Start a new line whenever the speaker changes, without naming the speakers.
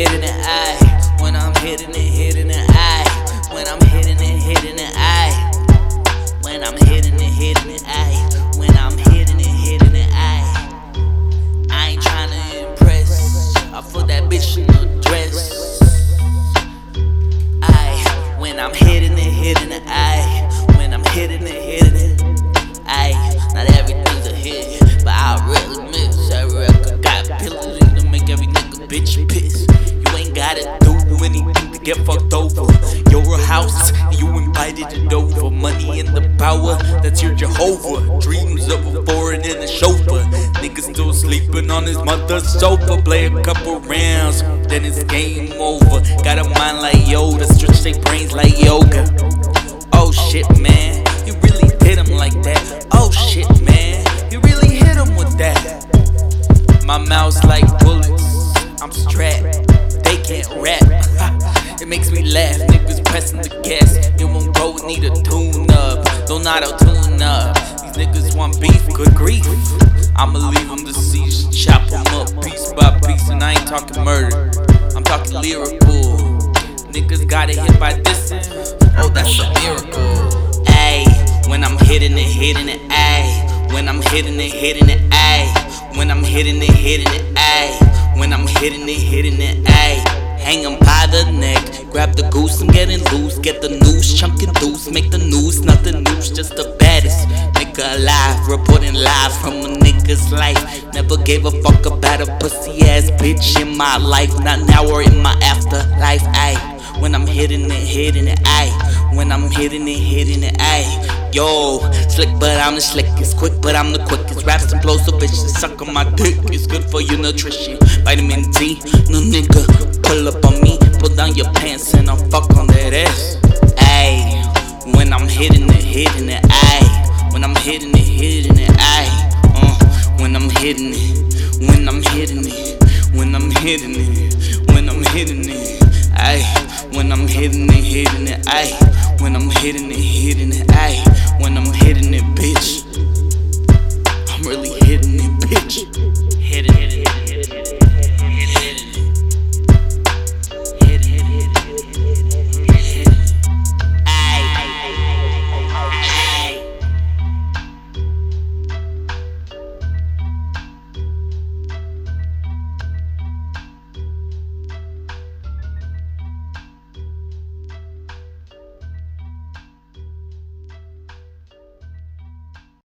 hit in the eye. When I'm hitting it, hit in the eye. When I'm hitting it, hit in the eye. When I'm hitting it, hit in the eye. When I'm hitting it, hit in the eye. I ain't tryna impress. I put that bitch in the dress. I when I'm hitting it, hit in the eye. When I'm hitting it, hitting it. I not everything's a hit, but I really miss that record. Got pillows to make every nigga bitch piss anything to get fucked over. Your house, you invited it over. Money and the power, that's your Jehovah. Dreams of a foreign and a chauffeur. Niggas still sleeping on his mother's sofa. Play a couple rounds, then it's game over. Got a mind like Yoda, stretch their brains like yoga. Oh shit, man, you really hit him like that. Oh shit, man, you really hit him with that. My mouth's like bullets, I'm strapped. Makes me laugh. Niggas pressing the gas. You won't go need a tune up. Don't auto tune up. These niggas want beef, good grief. I'ma leave them deceased, chop them up piece by piece. And I ain't talking murder, I'm talking lyrical. Niggas got it hit by this. Oh, that's a miracle. Ayy, when I'm hitting it, hitting it, ayy. When I'm hitting it, hitting it, ayy. When I'm hitting it, hitting it, ayy. When I'm hitting it, hitting it, ayy. Hang 'em by the neck, grab the goose, I'm getting loose. Get the noose, chunkin' loose, make the news, nothing news, just the baddest nigga alive. Reporting live from a nigga's life. Never gave a fuck about a pussy ass bitch in my life, not now or in my afterlife. Ayy. When I'm hitting it, hitting it, ayy. When I'm hitting it, hitting it, ayy. Yo, slick, but I'm the slickest. Quick, but I'm the quickest. Raps and flows so bitches suck on my dick. It's good for your nutrition. Vitamin D, no nigga. Pull up on me, pull down your pants, and I'll fuck on that ass. Ayy. When I'm hitting it, hitting it, ayy. When I'm hitting it, hitting it, ayy. Uh, when I'm hitting it, when I'm hitting it, when I'm hitting it, when I'm hitting it, ayy. When I'm hitting it, hitting it, ayy. When I'm hitting it, hitting it, when I'm hitting it, bitch. I'm really hitting it, bitch.